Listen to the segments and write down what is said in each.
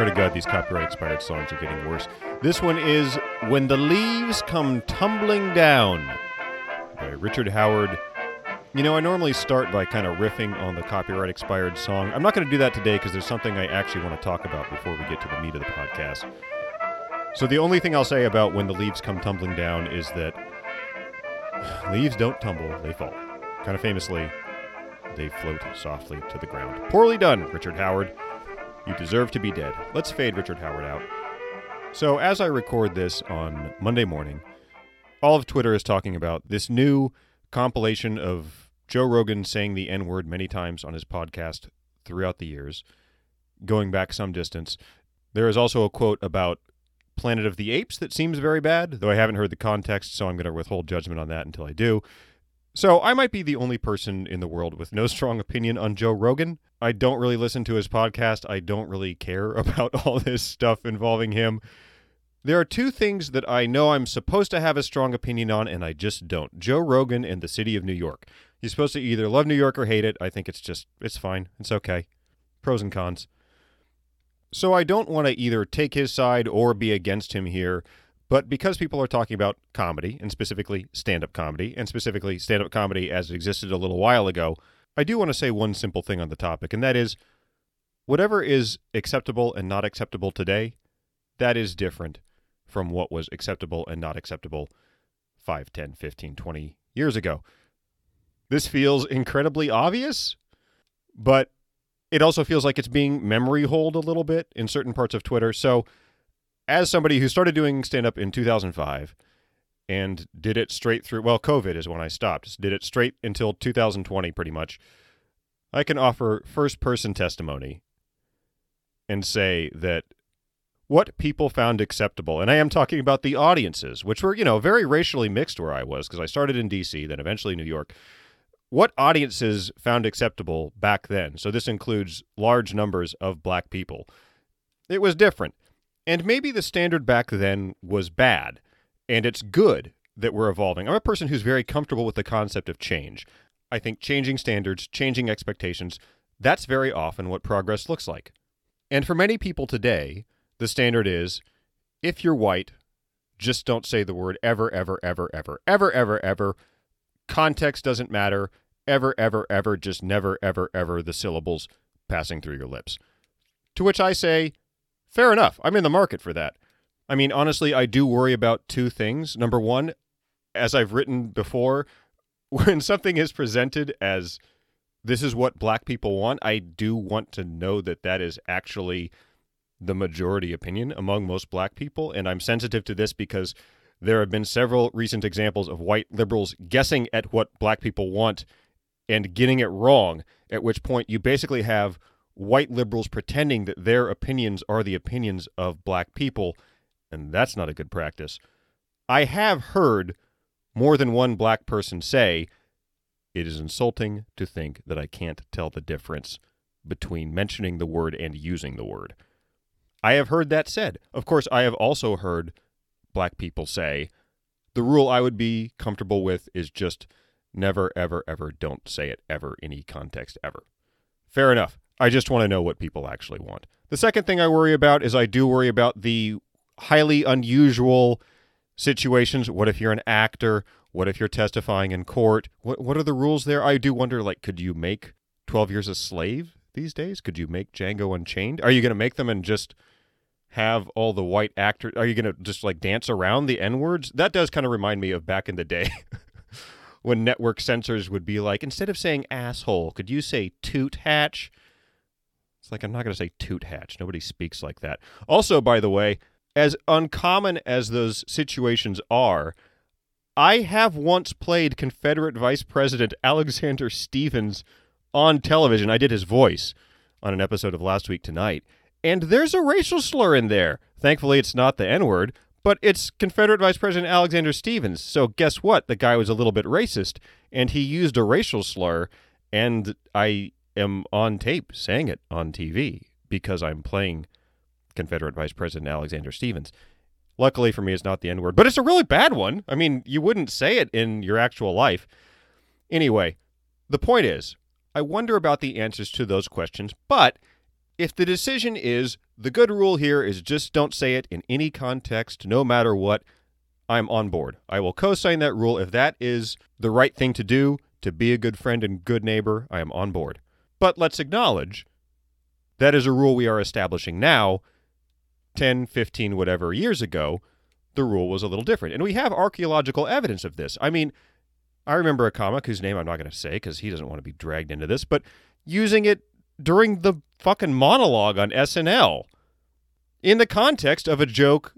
swear to God, these copyright expired songs are getting worse. This one is When the Leaves Come Tumbling Down by Richard Howard. You know, I normally start by kind of riffing on the copyright expired song. I'm not going to do that today because there's something I actually want to talk about before we get to the meat of the podcast. So, the only thing I'll say about When the Leaves Come Tumbling Down is that leaves don't tumble, they fall. Kind of famously, they float softly to the ground. Poorly done, Richard Howard. You deserve to be dead. Let's fade Richard Howard out. So, as I record this on Monday morning, all of Twitter is talking about this new compilation of Joe Rogan saying the N word many times on his podcast throughout the years, going back some distance. There is also a quote about Planet of the Apes that seems very bad, though I haven't heard the context, so I'm going to withhold judgment on that until I do. So I might be the only person in the world with no strong opinion on Joe Rogan. I don't really listen to his podcast. I don't really care about all this stuff involving him. There are two things that I know I'm supposed to have a strong opinion on, and I just don't. Joe Rogan and the city of New York. You're supposed to either love New York or hate it. I think it's just, it's fine. It's okay. Pros and cons. So I don't want to either take his side or be against him here. But because people are talking about comedy, and specifically stand up comedy, and specifically stand up comedy as it existed a little while ago, I do want to say one simple thing on the topic, and that is whatever is acceptable and not acceptable today, that is different from what was acceptable and not acceptable 5, 10, 15, 20 years ago. This feels incredibly obvious, but it also feels like it's being memory holed a little bit in certain parts of Twitter. So as somebody who started doing stand up in 2005 and did it straight through, well, COVID is when I stopped, did it straight until 2020 pretty much, I can offer first person testimony and say that what people found acceptable, and I am talking about the audiences, which were, you know, very racially mixed where I was because I started in DC, then eventually New York. What audiences found acceptable back then? So this includes large numbers of black people. It was different. And maybe the standard back then was bad, and it's good that we're evolving. I'm a person who's very comfortable with the concept of change. I think changing standards, changing expectations, that's very often what progress looks like. And for many people today, the standard is if you're white, just don't say the word ever, ever, ever, ever, ever, ever, ever. Context doesn't matter. Ever, ever, ever, just never, ever, ever the syllables passing through your lips. To which I say, Fair enough. I'm in the market for that. I mean, honestly, I do worry about two things. Number one, as I've written before, when something is presented as this is what black people want, I do want to know that that is actually the majority opinion among most black people. And I'm sensitive to this because there have been several recent examples of white liberals guessing at what black people want and getting it wrong, at which point you basically have white liberals pretending that their opinions are the opinions of black people, and that's not a good practice. I have heard more than one black person say, it is insulting to think that I can't tell the difference between mentioning the word and using the word. I have heard that said. Of course, I have also heard black people say, the rule I would be comfortable with is just never, ever, ever don't say it ever, any context ever. Fair enough. I just want to know what people actually want. The second thing I worry about is I do worry about the highly unusual situations. What if you're an actor? What if you're testifying in court? What what are the rules there? I do wonder like could you make 12 years a slave these days? Could you make Django Unchained? Are you going to make them and just have all the white actors are you going to just like dance around the n-words? That does kind of remind me of back in the day. when network censors would be like instead of saying asshole, could you say toot hatch? Like I'm not going to say toot hatch. Nobody speaks like that. Also, by the way, as uncommon as those situations are, I have once played Confederate Vice President Alexander Stephens on television. I did his voice on an episode of Last Week Tonight. And there's a racial slur in there. Thankfully, it's not the N word, but it's Confederate Vice President Alexander Stephens. So, guess what? The guy was a little bit racist and he used a racial slur. And I am on tape saying it on TV because I'm playing Confederate Vice President Alexander Stephens. Luckily for me, it's not the N word, but it's a really bad one. I mean, you wouldn't say it in your actual life. Anyway, the point is, I wonder about the answers to those questions, but if the decision is the good rule here is just don't say it in any context, no matter what, I'm on board. I will co sign that rule. If that is the right thing to do to be a good friend and good neighbor, I am on board. But let's acknowledge that is a rule we are establishing now. 10, 15, whatever years ago, the rule was a little different. And we have archaeological evidence of this. I mean, I remember a comic whose name I'm not going to say because he doesn't want to be dragged into this, but using it during the fucking monologue on SNL in the context of a joke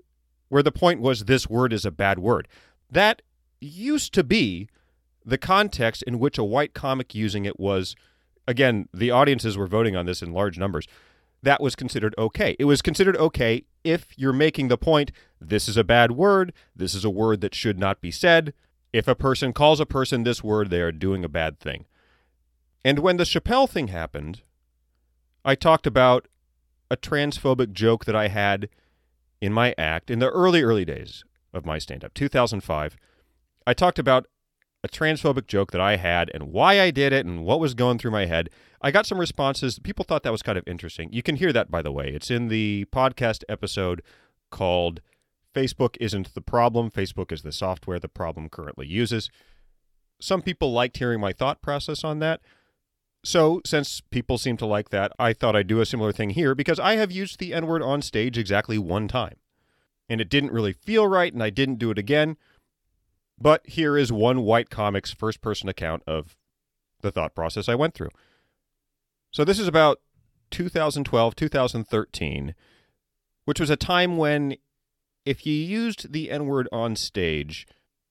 where the point was this word is a bad word. That used to be the context in which a white comic using it was again, the audiences were voting on this in large numbers. That was considered okay. It was considered okay if you're making the point this is a bad word, this is a word that should not be said. If a person calls a person this word, they are doing a bad thing. And when the Chappelle thing happened, I talked about a transphobic joke that I had in my act in the early, early days of my stand up, 2005. I talked about a transphobic joke that I had and why I did it and what was going through my head. I got some responses. People thought that was kind of interesting. You can hear that, by the way. It's in the podcast episode called Facebook Isn't the Problem. Facebook is the software the problem currently uses. Some people liked hearing my thought process on that. So, since people seem to like that, I thought I'd do a similar thing here because I have used the N word on stage exactly one time. And it didn't really feel right, and I didn't do it again. But here is one white comic's first person account of the thought process I went through. So, this is about 2012, 2013, which was a time when if you used the N word on stage,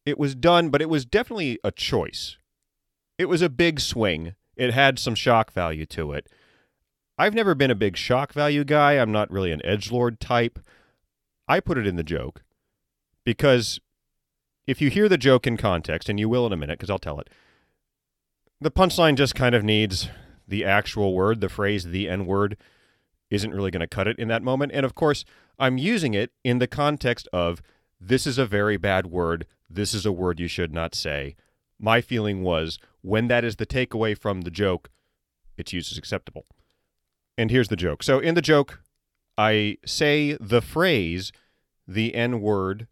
it was done, but it was definitely a choice. It was a big swing it had some shock value to it. I've never been a big shock value guy. I'm not really an edge lord type. I put it in the joke because if you hear the joke in context, and you will in a minute because I'll tell it, the punchline just kind of needs the actual word, the phrase, the N word isn't really going to cut it in that moment. And of course, I'm using it in the context of this is a very bad word. This is a word you should not say my feeling was when that is the takeaway from the joke, its use is acceptable. And here's the joke. So in the joke, I say the phrase, the N word,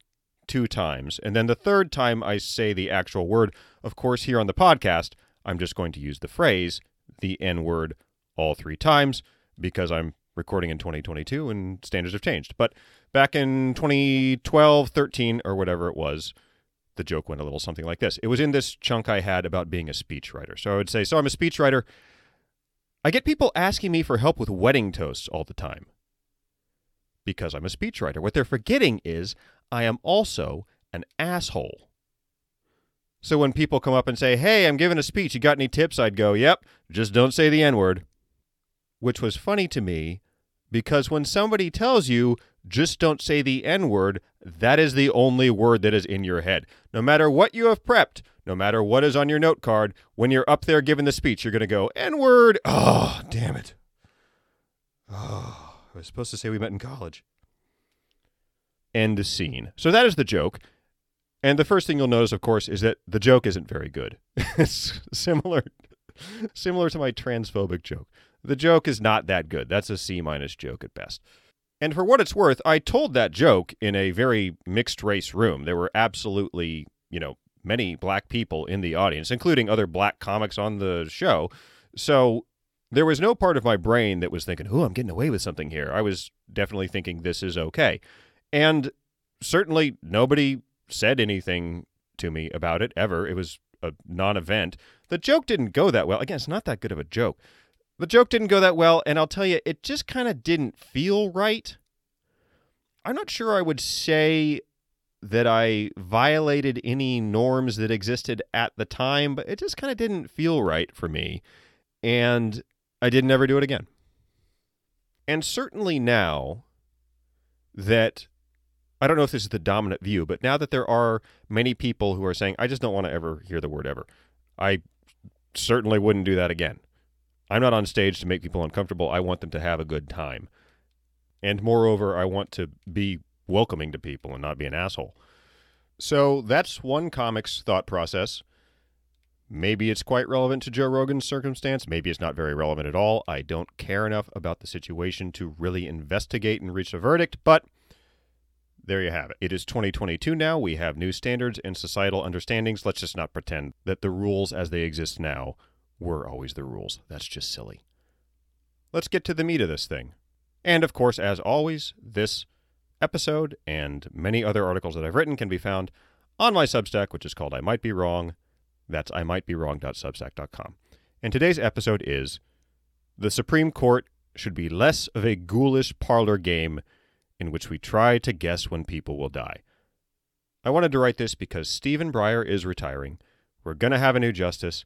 two times. And then the third time I say the actual word. Of course, here on the podcast, I'm just going to use the phrase, the N word, all three times because I'm recording in 2022 and standards have changed. But back in 2012, 13, or whatever it was, the joke went a little something like this. It was in this chunk I had about being a speechwriter. So I would say, So I'm a speechwriter. I get people asking me for help with wedding toasts all the time because I'm a speechwriter. What they're forgetting is I am also an asshole. So when people come up and say, Hey, I'm giving a speech, you got any tips? I'd go, Yep, just don't say the N word. Which was funny to me because when somebody tells you just don't say the N word. That is the only word that is in your head. No matter what you have prepped, no matter what is on your note card, when you're up there giving the speech, you're going to go, N word. Oh, damn it. Oh, I was supposed to say we met in college. End the scene. So that is the joke. And the first thing you'll notice, of course, is that the joke isn't very good. it's similar, similar to my transphobic joke. The joke is not that good. That's a C minus joke at best. And for what it's worth, I told that joke in a very mixed race room. There were absolutely, you know, many black people in the audience, including other black comics on the show. So there was no part of my brain that was thinking, "Oh, I'm getting away with something here." I was definitely thinking this is okay. And certainly nobody said anything to me about it ever. It was a non-event. The joke didn't go that well. Again, it's not that good of a joke. The joke didn't go that well, and I'll tell you, it just kind of didn't feel right. I'm not sure I would say that I violated any norms that existed at the time, but it just kind of didn't feel right for me. And I did never do it again. And certainly now that I don't know if this is the dominant view, but now that there are many people who are saying, I just don't want to ever hear the word ever, I certainly wouldn't do that again. I'm not on stage to make people uncomfortable. I want them to have a good time. And moreover, I want to be welcoming to people and not be an asshole. So that's one comic's thought process. Maybe it's quite relevant to Joe Rogan's circumstance. Maybe it's not very relevant at all. I don't care enough about the situation to really investigate and reach a verdict, but there you have it. It is 2022 now. We have new standards and societal understandings. Let's just not pretend that the rules as they exist now were always the rules. That's just silly. Let's get to the meat of this thing. And of course, as always, this episode and many other articles that I've written can be found on my Substack, which is called I Might Be Wrong. That's I might be wrong.substack.com. And today's episode is The Supreme Court should be less of a ghoulish parlor game in which we try to guess when people will die. I wanted to write this because Stephen Breyer is retiring. We're going to have a new justice.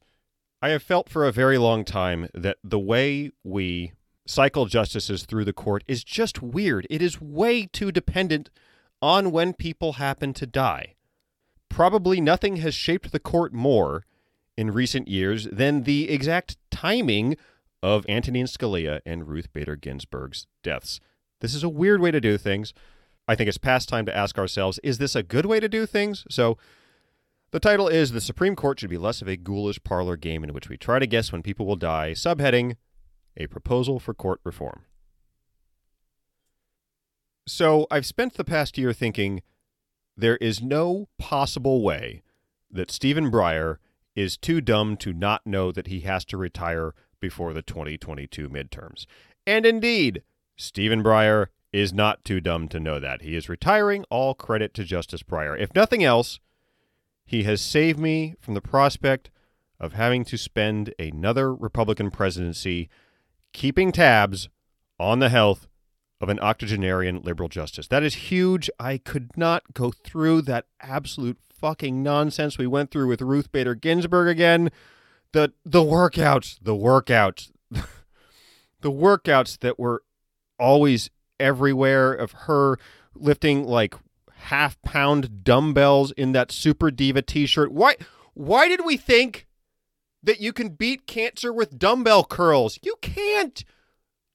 I have felt for a very long time that the way we cycle justices through the court is just weird. It is way too dependent on when people happen to die. Probably nothing has shaped the court more in recent years than the exact timing of Antonin Scalia and Ruth Bader Ginsburg's deaths. This is a weird way to do things. I think it's past time to ask ourselves is this a good way to do things? So, the title is The Supreme Court Should Be Less of a Ghoulish Parlor Game in which we try to guess when people will die. Subheading A Proposal for Court Reform. So, I've spent the past year thinking there is no possible way that Stephen Breyer is too dumb to not know that he has to retire before the 2022 midterms. And indeed, Stephen Breyer is not too dumb to know that. He is retiring. All credit to Justice Breyer. If nothing else, he has saved me from the prospect of having to spend another Republican presidency keeping tabs on the health of an octogenarian liberal justice. That is huge. I could not go through that absolute fucking nonsense we went through with Ruth Bader Ginsburg again. The the workouts, the workouts, the workouts that were always everywhere of her lifting like half pound dumbbells in that super diva t-shirt. Why why did we think that you can beat cancer with dumbbell curls? You can't.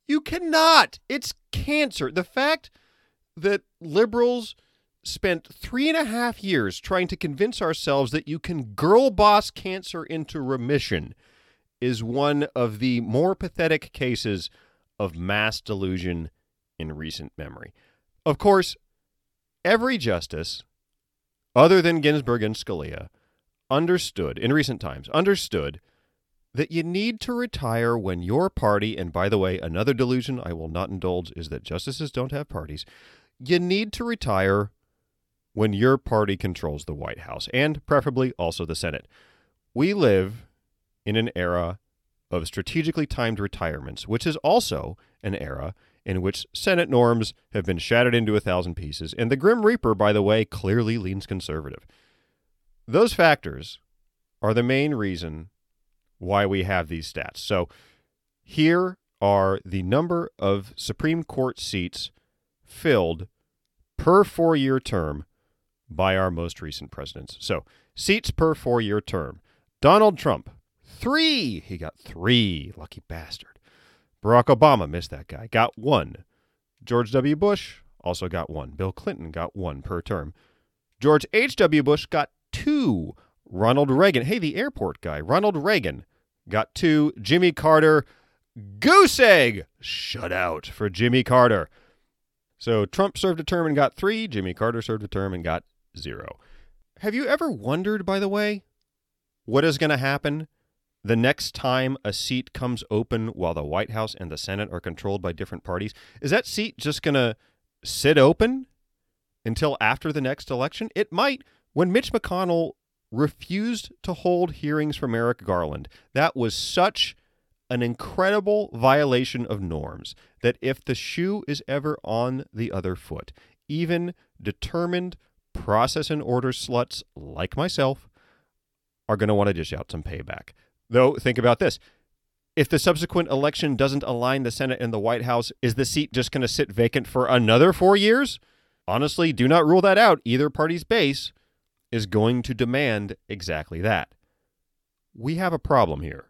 You cannot. It's cancer. The fact that liberals spent three and a half years trying to convince ourselves that you can girl boss cancer into remission is one of the more pathetic cases of mass delusion in recent memory. Of course, every justice, other than Ginsburg and Scalia, understood, in recent times, understood that you need to retire when your party, and by the way, another delusion I will not indulge is that justices don't have parties. You need to retire when your party controls the White House and preferably also the Senate. We live in an era of strategically timed retirements, which is also an era in which Senate norms have been shattered into a thousand pieces, and the Grim Reaper, by the way, clearly leans conservative. Those factors are the main reason why we have these stats. So here are the number of Supreme Court seats filled per four year term by our most recent presidents. So seats per four year term. Donald Trump, three. He got three. Lucky bastard. Barack Obama missed that guy. Got one. George W. Bush also got one. Bill Clinton got one per term. George H.W. Bush got two. Ronald Reagan, hey, the airport guy, Ronald Reagan got two. Jimmy Carter, goose egg, shut out for Jimmy Carter. So Trump served a term and got three. Jimmy Carter served a term and got zero. Have you ever wondered, by the way, what is going to happen the next time a seat comes open while the White House and the Senate are controlled by different parties? Is that seat just going to sit open until after the next election? It might. When Mitch McConnell refused to hold hearings for Merrick Garland. That was such an incredible violation of norms that if the shoe is ever on the other foot, even determined process and order sluts like myself are going to want to dish out some payback. Though, think about this. If the subsequent election doesn't align the Senate and the White House, is the seat just going to sit vacant for another four years? Honestly, do not rule that out. Either party's base is going to demand exactly that. We have a problem here.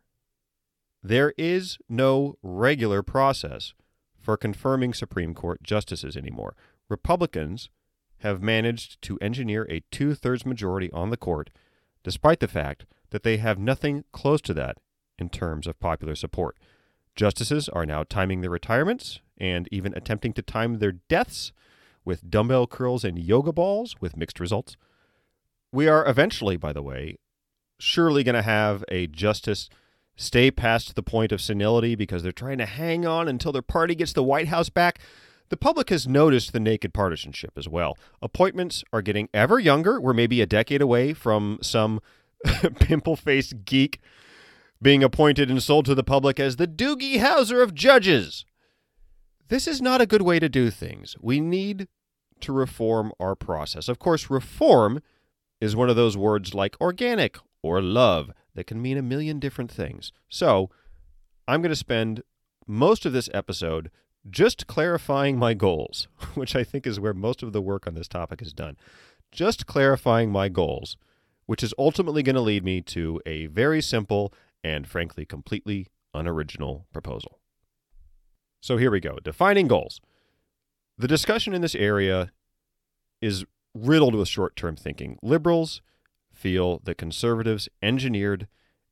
There is no regular process for confirming Supreme Court justices anymore. Republicans have managed to engineer a two thirds majority on the court despite the fact that they have nothing close to that in terms of popular support. Justices are now timing their retirements and even attempting to time their deaths with dumbbell curls and yoga balls with mixed results. We are eventually, by the way, surely going to have a justice stay past the point of senility because they're trying to hang on until their party gets the White House back. The public has noticed the naked partisanship as well. Appointments are getting ever younger. We're maybe a decade away from some pimple faced geek being appointed and sold to the public as the Doogie Howser of judges. This is not a good way to do things. We need to reform our process. Of course, reform is one of those words like organic or love that can mean a million different things. So, I'm going to spend most of this episode just clarifying my goals, which I think is where most of the work on this topic is done. Just clarifying my goals, which is ultimately going to lead me to a very simple and frankly completely unoriginal proposal. So here we go defining goals. The discussion in this area is riddled with short term thinking. Liberals feel that conservatives engineered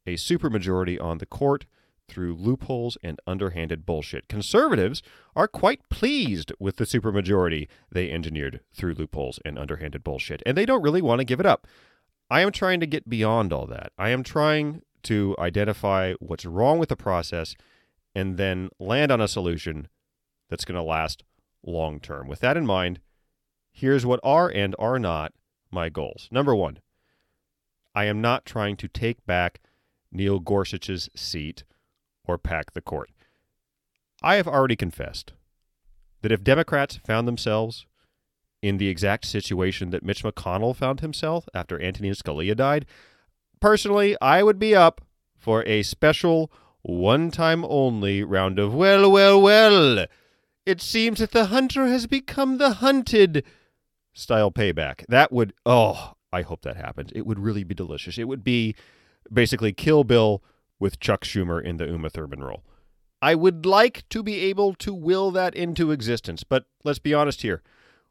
a supermajority on the court through loopholes and underhanded bullshit. Conservatives are quite pleased with the supermajority they engineered through loopholes and underhanded bullshit, and they don't really want to give it up. I am trying to get beyond all that. I am trying to identify what's wrong with the process and then land on a solution that's going to last long term. With that in mind, here's what are and are not my goals. Number one, I am not trying to take back Neil Gorsuch's seat or pack the court. I have already confessed that if Democrats found themselves in the exact situation that Mitch McConnell found himself after Antonin Scalia died, personally, I would be up for a special, one time only round of well, well, well. It seems that the hunter has become the hunted style payback. That would, oh, I hope that happens. It would really be delicious. It would be basically Kill Bill with Chuck Schumer in the Uma Thurman role. I would like to be able to will that into existence, but let's be honest here.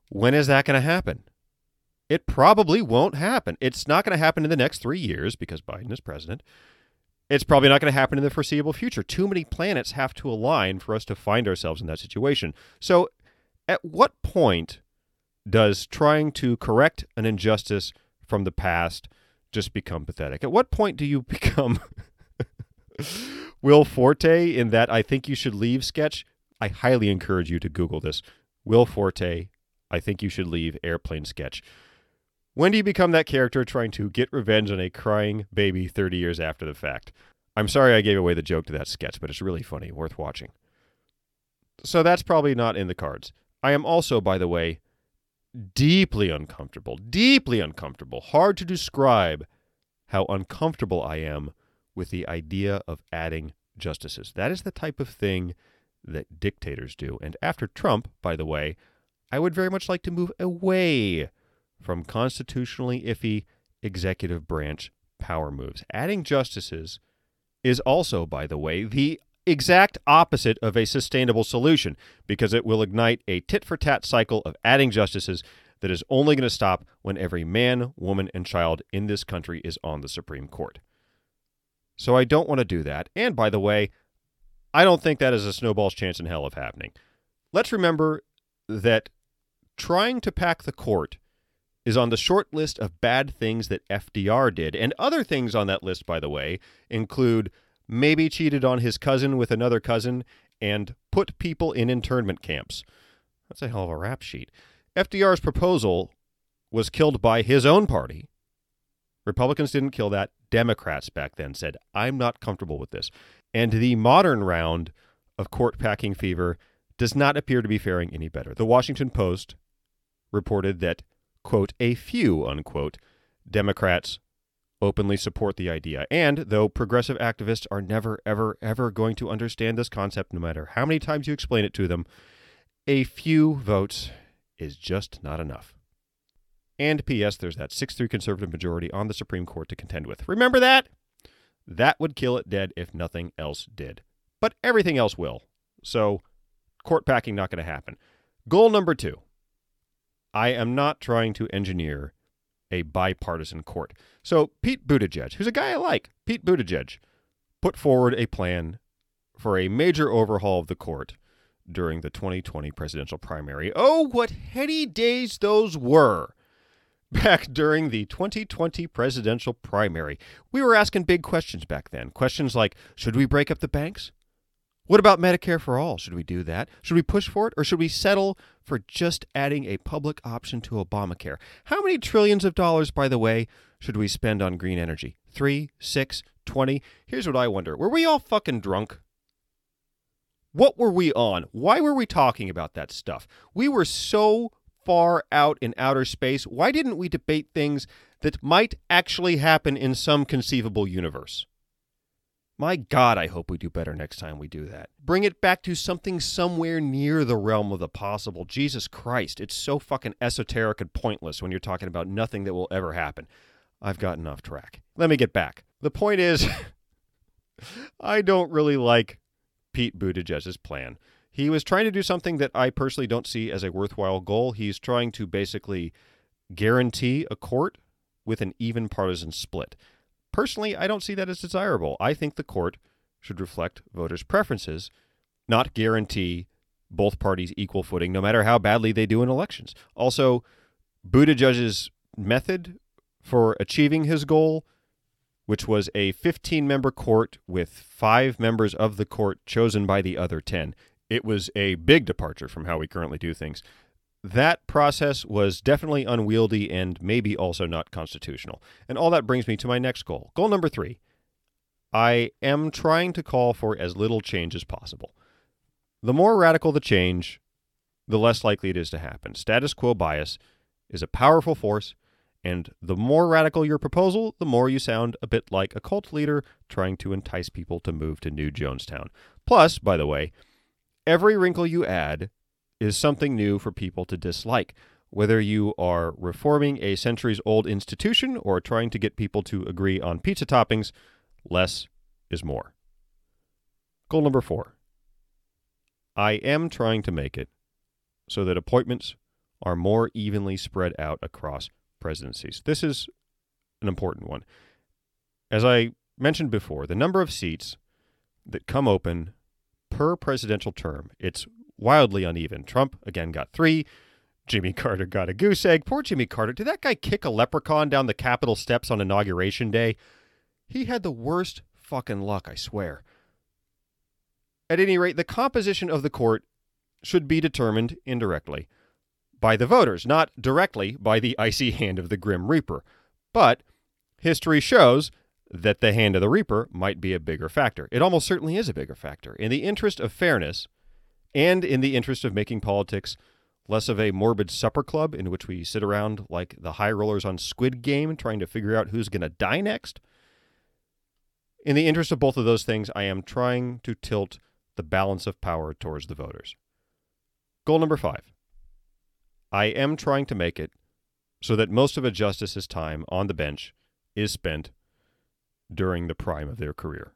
When is that going to happen? It probably won't happen. It's not going to happen in the next three years because Biden is president. It's probably not going to happen in the foreseeable future. Too many planets have to align for us to find ourselves in that situation. So, at what point does trying to correct an injustice from the past just become pathetic? At what point do you become Will Forte in that I think you should leave sketch? I highly encourage you to Google this. Will Forte, I think you should leave airplane sketch. When do you become that character trying to get revenge on a crying baby 30 years after the fact? I'm sorry I gave away the joke to that sketch, but it's really funny, worth watching. So that's probably not in the cards. I am also, by the way, deeply uncomfortable, deeply uncomfortable, hard to describe how uncomfortable I am with the idea of adding justices. That is the type of thing that dictators do. And after Trump, by the way, I would very much like to move away from constitutionally iffy executive branch power moves. Adding justices is also, by the way, the exact opposite of a sustainable solution because it will ignite a tit for tat cycle of adding justices that is only going to stop when every man, woman, and child in this country is on the Supreme Court. So I don't want to do that. And by the way, I don't think that is a snowball's chance in hell of happening. Let's remember that trying to pack the court is on the short list of bad things that FDR did. And other things on that list, by the way, include maybe cheated on his cousin with another cousin and put people in internment camps. That's a hell of a rap sheet. FDR's proposal was killed by his own party. Republicans didn't kill that. Democrats back then said, I'm not comfortable with this. And the modern round of court packing fever does not appear to be faring any better. The Washington Post reported that quote, a few, unquote, Democrats openly support the idea. And though progressive activists are never, ever, ever going to understand this concept, no matter how many times you explain it to them, a few votes is just not enough. And P.S., there's that 6 3 conservative majority on the Supreme Court to contend with. Remember that? That would kill it dead if nothing else did. But everything else will. So, court packing not going to happen. Goal number two I am not trying to engineer a bipartisan court. So Pete Buttigieg, who's a guy I like, Pete Buttigieg, put forward a plan for a major overhaul of the court during the 2020 presidential primary. Oh, what heady days those were! Back during the 2020 presidential primary, we were asking big questions back then. Questions like Should we break up the banks? What about Medicare for all? Should we do that? Should we push for it? Or should we settle for just adding a public option to Obamacare? How many trillions of dollars, by the way, should we spend on green energy? Three, six, twenty? Here's what I wonder Were we all fucking drunk? What were we on? Why were we talking about that stuff? We were so far out in outer space. Why didn't we debate things that might actually happen in some conceivable universe? My God, I hope we do better next time we do that. Bring it back to something somewhere near the realm of the possible. Jesus Christ, it's so fucking esoteric and pointless when you're talking about nothing that will ever happen. I've gotten off track. Let me get back. The point is, I don't really like Pete Buttigieg's plan. He was trying to do something that I personally don't see as a worthwhile goal. He's trying to basically guarantee a court with an even partisan split. Personally, I don't see that as desirable. I think the court should reflect voters' preferences, not guarantee both parties equal footing, no matter how badly they do in elections. Also, Buttigieg's method for achieving his goal, which was a 15 member court with five members of the court chosen by the other 10, it was a big departure from how we currently do things that process was definitely unwieldy and maybe also not constitutional. And all that brings me to my next goal. Goal number three I am trying to call for as little change as possible. The more radical the change, the less likely it is to happen. Status quo bias is a powerful force, and the more radical your proposal, the more you sound a bit like a cult leader trying to entice people to move to New Jonestown. Plus, by the way, every wrinkle you add is something new for people to dislike. Whether you are reforming a centuries old institution or trying to get people to agree on pizza toppings, less is more. Goal number four I am trying to make it so that appointments are more evenly spread out across presidencies. This is an important one. As I mentioned before, the number of seats that come open per presidential term, it's wildly uneven. Trump, again, got three. Jimmy Carter got a goose egg. Poor Jimmy Carter. Did that guy kick a leprechaun down the Capitol steps on Inauguration Day? He had the worst fucking luck, I swear. At any rate, the composition of the court should be determined indirectly by the voters, not directly by the icy hand of the Grim Reaper. But history shows that the hand of the Reaper might be a bigger factor. It almost certainly is a bigger factor. In the interest of fairness, and in the interest of making politics less of a morbid supper club in which we sit around like the high rollers on Squid Game trying to figure out who's going to die next. In the interest of both of those things, I am trying to tilt the balance of power towards the voters. Goal number five I am trying to make it so that most of a justice's time on the bench is spent during the prime of their career.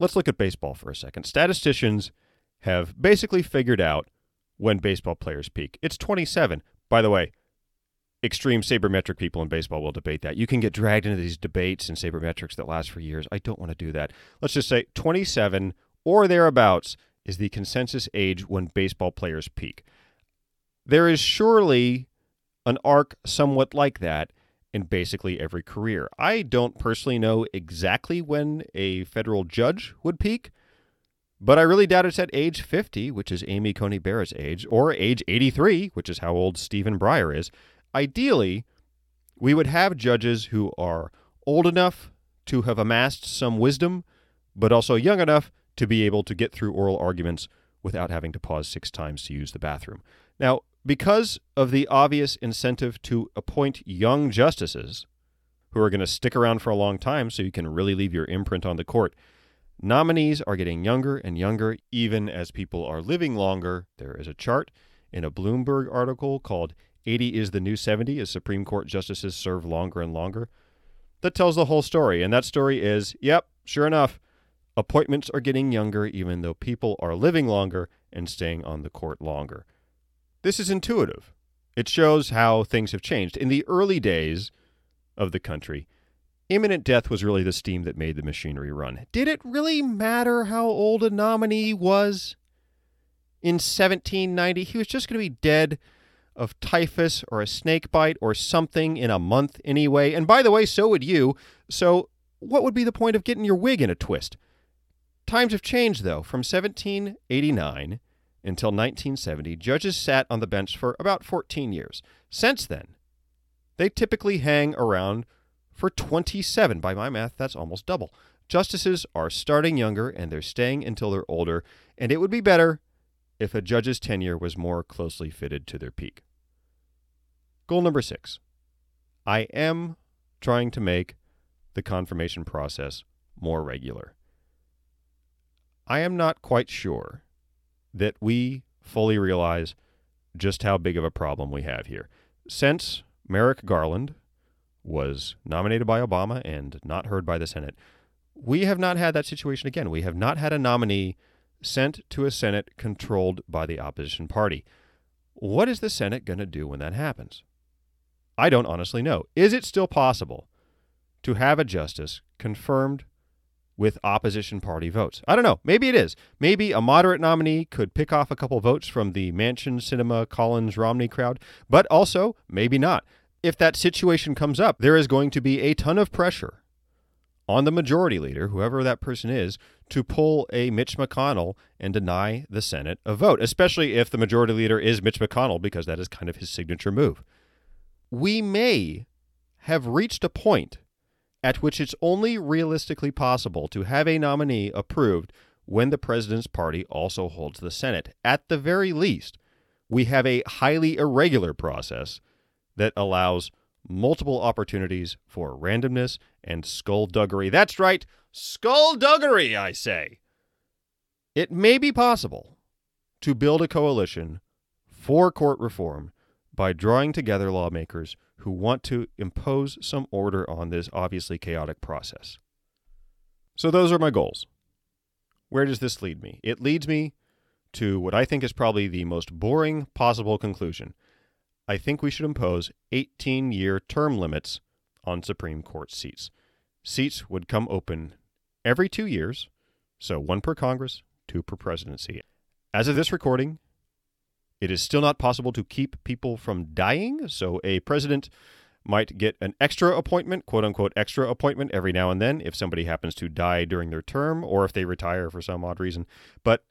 Let's look at baseball for a second. Statisticians have basically figured out when baseball players peak. It's 27. By the way, extreme sabermetric people in baseball will debate that. You can get dragged into these debates and sabermetrics that last for years. I don't want to do that. Let's just say 27 or thereabouts is the consensus age when baseball players peak. There is surely an arc somewhat like that in basically every career. I don't personally know exactly when a federal judge would peak. But I really doubt it's at age 50, which is Amy Coney Barrett's age, or age 83, which is how old Stephen Breyer is. Ideally, we would have judges who are old enough to have amassed some wisdom, but also young enough to be able to get through oral arguments without having to pause six times to use the bathroom. Now, because of the obvious incentive to appoint young justices who are going to stick around for a long time so you can really leave your imprint on the court, Nominees are getting younger and younger, even as people are living longer. There is a chart in a Bloomberg article called 80 is the New 70 as Supreme Court justices serve longer and longer that tells the whole story. And that story is yep, sure enough, appointments are getting younger, even though people are living longer and staying on the court longer. This is intuitive. It shows how things have changed. In the early days of the country, imminent death was really the steam that made the machinery run. Did it really matter how old a nominee was? In 1790, he was just going to be dead of typhus or a snake bite or something in a month anyway. And by the way, so would you. So, what would be the point of getting your wig in a twist? Times have changed, though. From 1789 until 1970, judges sat on the bench for about 14 years. Since then, they typically hang around for 27. By my math, that's almost double. Justices are starting younger and they're staying until they're older, and it would be better if a judge's tenure was more closely fitted to their peak. Goal number six I am trying to make the confirmation process more regular. I am not quite sure that we fully realize just how big of a problem we have here. Since Merrick Garland was nominated by Obama and not heard by the Senate, we have not had that situation again. We have not had a nominee sent to a Senate controlled by the opposition party. What is the Senate going to do when that happens? I don't honestly know. Is it still possible to have a justice confirmed with opposition party votes. I don't know. Maybe it is. Maybe a moderate nominee could pick off a couple votes from the Manchin Sinema Collins, Romney crowd, but also maybe not. If that situation comes up, there is going to be a ton of pressure on the majority leader, whoever that person is, to pull a Mitch McConnell and deny the Senate a vote, especially if the majority leader is Mitch McConnell, because that is kind of his signature move. We may have reached a point at which it's only realistically possible to have a nominee approved when the president's party also holds the Senate. At the very least, we have a highly irregular process that allows multiple opportunities for randomness and skullduggery. That's right, skullduggery, I say. It may be possible to build a coalition for court reform by drawing together lawmakers who want to impose some order on this obviously chaotic process. So, those are my goals. Where does this lead me? It leads me to what I think is probably the most boring possible conclusion. I think we should impose 18 year term limits on Supreme Court seats. Seats would come open every two years, so one per Congress, two per presidency. As of this recording, it is still not possible to keep people from dying, so a president might get an extra appointment, quote unquote, extra appointment every now and then if somebody happens to die during their term or if they retire for some odd reason. But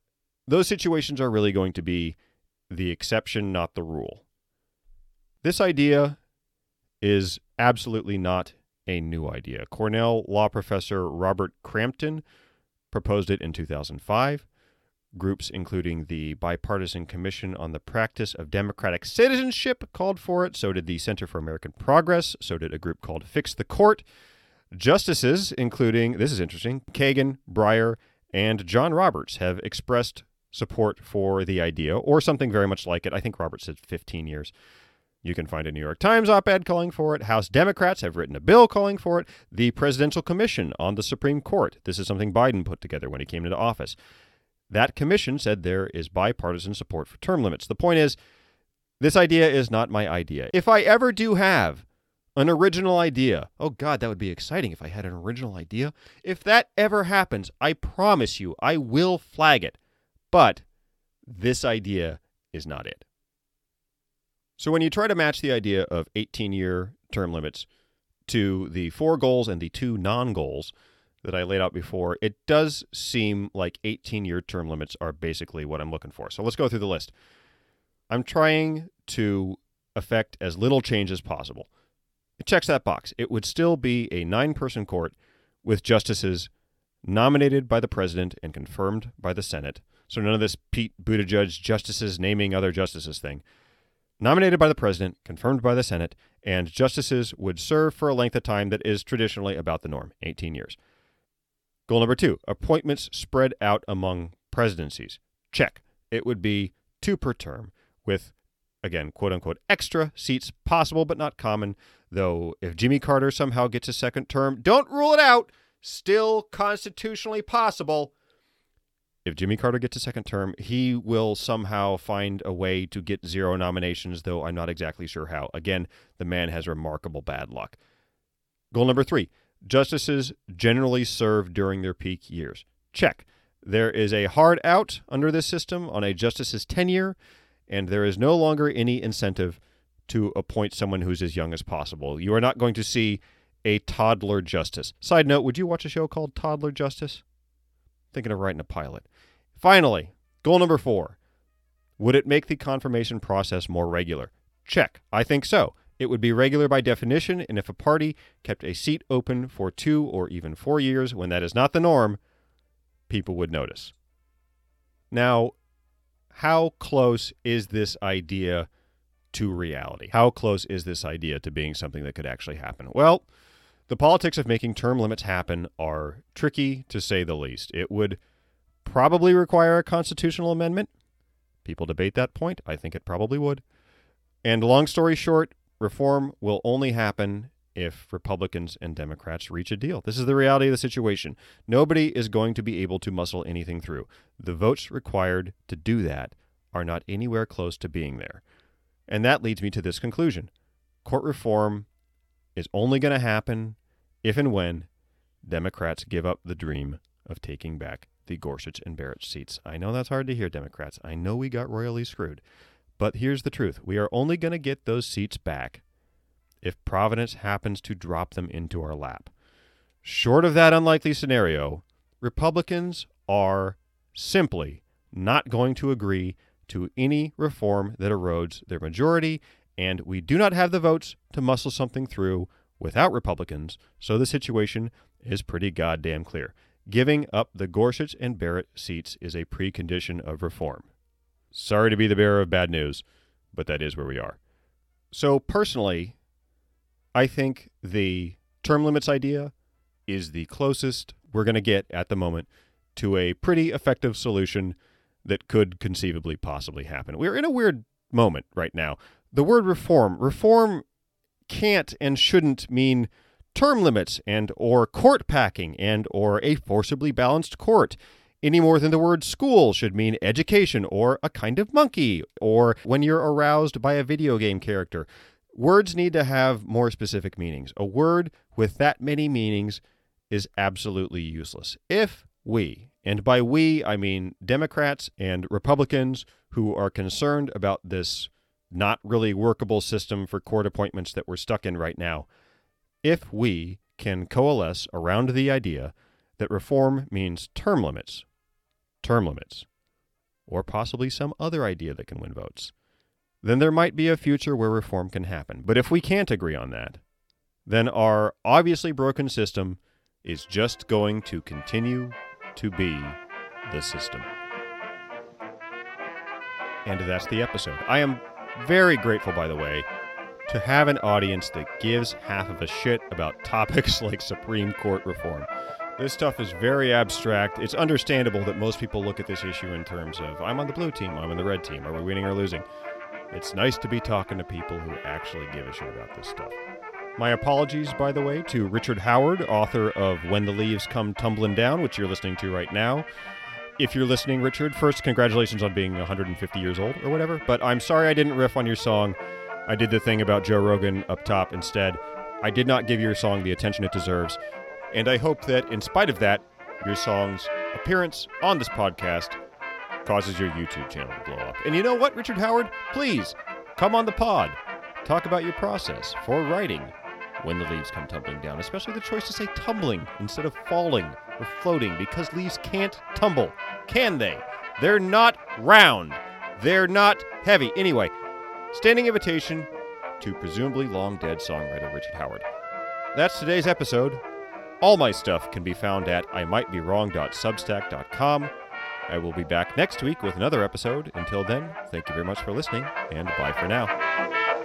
those situations are really going to be the exception, not the rule. This idea is absolutely not a new idea. Cornell law professor Robert Cramton proposed it in 2005. Groups including the Bipartisan Commission on the Practice of Democratic Citizenship called for it. So did the Center for American Progress. So did a group called Fix the Court. Justices, including, this is interesting, Kagan, Breyer, and John Roberts, have expressed support for the idea or something very much like it. I think Roberts said 15 years. You can find a New York Times op ed calling for it. House Democrats have written a bill calling for it. The Presidential Commission on the Supreme Court. This is something Biden put together when he came into office. That commission said there is bipartisan support for term limits. The point is, this idea is not my idea. If I ever do have an original idea, oh God, that would be exciting if I had an original idea. If that ever happens, I promise you, I will flag it. But this idea is not it. So when you try to match the idea of 18 year term limits to the four goals and the two non goals, that I laid out before, it does seem like 18 year term limits are basically what I'm looking for. So let's go through the list. I'm trying to affect as little change as possible. It checks that box. It would still be a nine person court with justices nominated by the president and confirmed by the Senate. So none of this Pete Buttigieg justices naming other justices thing. Nominated by the president, confirmed by the Senate, and justices would serve for a length of time that is traditionally about the norm 18 years. Goal number two appointments spread out among presidencies. Check. It would be two per term with, again, quote unquote, extra seats possible but not common. Though if Jimmy Carter somehow gets a second term, don't rule it out. Still constitutionally possible. If Jimmy Carter gets a second term, he will somehow find a way to get zero nominations, though I'm not exactly sure how. Again, the man has remarkable bad luck. Goal number three justices generally serve during their peak years. Check. There is a hard out under this system on a justice's tenure, and there is no longer any incentive to appoint someone who's as young as possible. You are not going to see a toddler justice. Side note, would you watch a show called Toddler Justice? Thinking of writing a pilot. Finally, goal number four. Would it make the confirmation process more regular? Check. I think so. It would be regular by definition, and if a party kept a seat open for two or even four years when that is not the norm, people would notice. Now, how close is this idea to reality? How close is this idea to being something that could actually happen? Well, the politics of making term limits happen are tricky to say the least. It would probably require a constitutional amendment. People debate that point. I think it probably would. And long story short, reform will only happen if Republicans and Democrats reach a deal. This is the reality of the situation. Nobody is going to be able to muscle anything through. The votes required to do that are not anywhere close to being there. And that leads me to this conclusion court reform is only going to happen if and when Democrats give up the dream of taking back the Gorsuch and Barrett seats. I know that's hard to hear, Democrats. I know we got royally screwed. But here's the truth we are only going to get those seats back if Providence happens to drop them into our lap. Short of that unlikely scenario, Republicans are simply not going to agree to any reform that erodes their majority, and we do not have the votes to muscle something through without Republicans, so the situation is pretty goddamn clear. Giving up the Gorsuch and Barrett seats is a precondition of reform. Sorry to be the bearer of bad news, but that is where we are. So, personally, I think the term limits idea is the closest we're going to get at the moment to a pretty effective solution that could conceivably possibly happen. We're in a weird moment right now. The word reform, reform can't and shouldn't mean term limits and or court packing and or a forcibly balanced court any more than the word school should mean education or a kind of monkey or when you're aroused by a video game character. Words need to have more specific meanings. A word with that many meanings is absolutely useless. If we, and by we I mean Democrats and Republicans who are concerned about this not really workable system for court appointments that we're stuck in right now, if we can coalesce around the idea that reform means term limits, term limits, or possibly some other idea that can win votes, then there might be a future where reform can happen. But if we can't agree on that, then our obviously broken system is just going to continue to be the system. And that's the episode. I am very grateful, by the way, to have an audience that gives half of a shit about topics like Supreme Court reform. This stuff is very abstract. It's understandable that most people look at this issue in terms of I'm on the blue team, I'm on the red team, are we winning or losing? It's nice to be talking to people who actually give a shit about this stuff. My apologies, by the way, to Richard Howard, author of When the Leaves Come Tumbling Down, which you're listening to right now if you're listening, Richard, first, congratulations on being 150 years old or whatever. But I'm sorry I didn't riff on your song. I did the thing about Joe Rogan up top instead. I did not give your song the attention it deserves. And I hope that, in spite of that, your song's appearance on this podcast causes your YouTube channel to blow up. And you know what, Richard Howard? Please come on the pod. Talk about your process for writing when the leaves come tumbling down, especially the choice to say tumbling instead of falling or floating because leaves can't tumble, can they? They're not round. They're not heavy. Anyway, standing invitation to presumably long dead songwriter Richard Howard. That's today's episode. All my stuff can be found at I might be wrong.substack.com. I will be back next week with another episode. Until then, thank you very much for listening, and bye for now.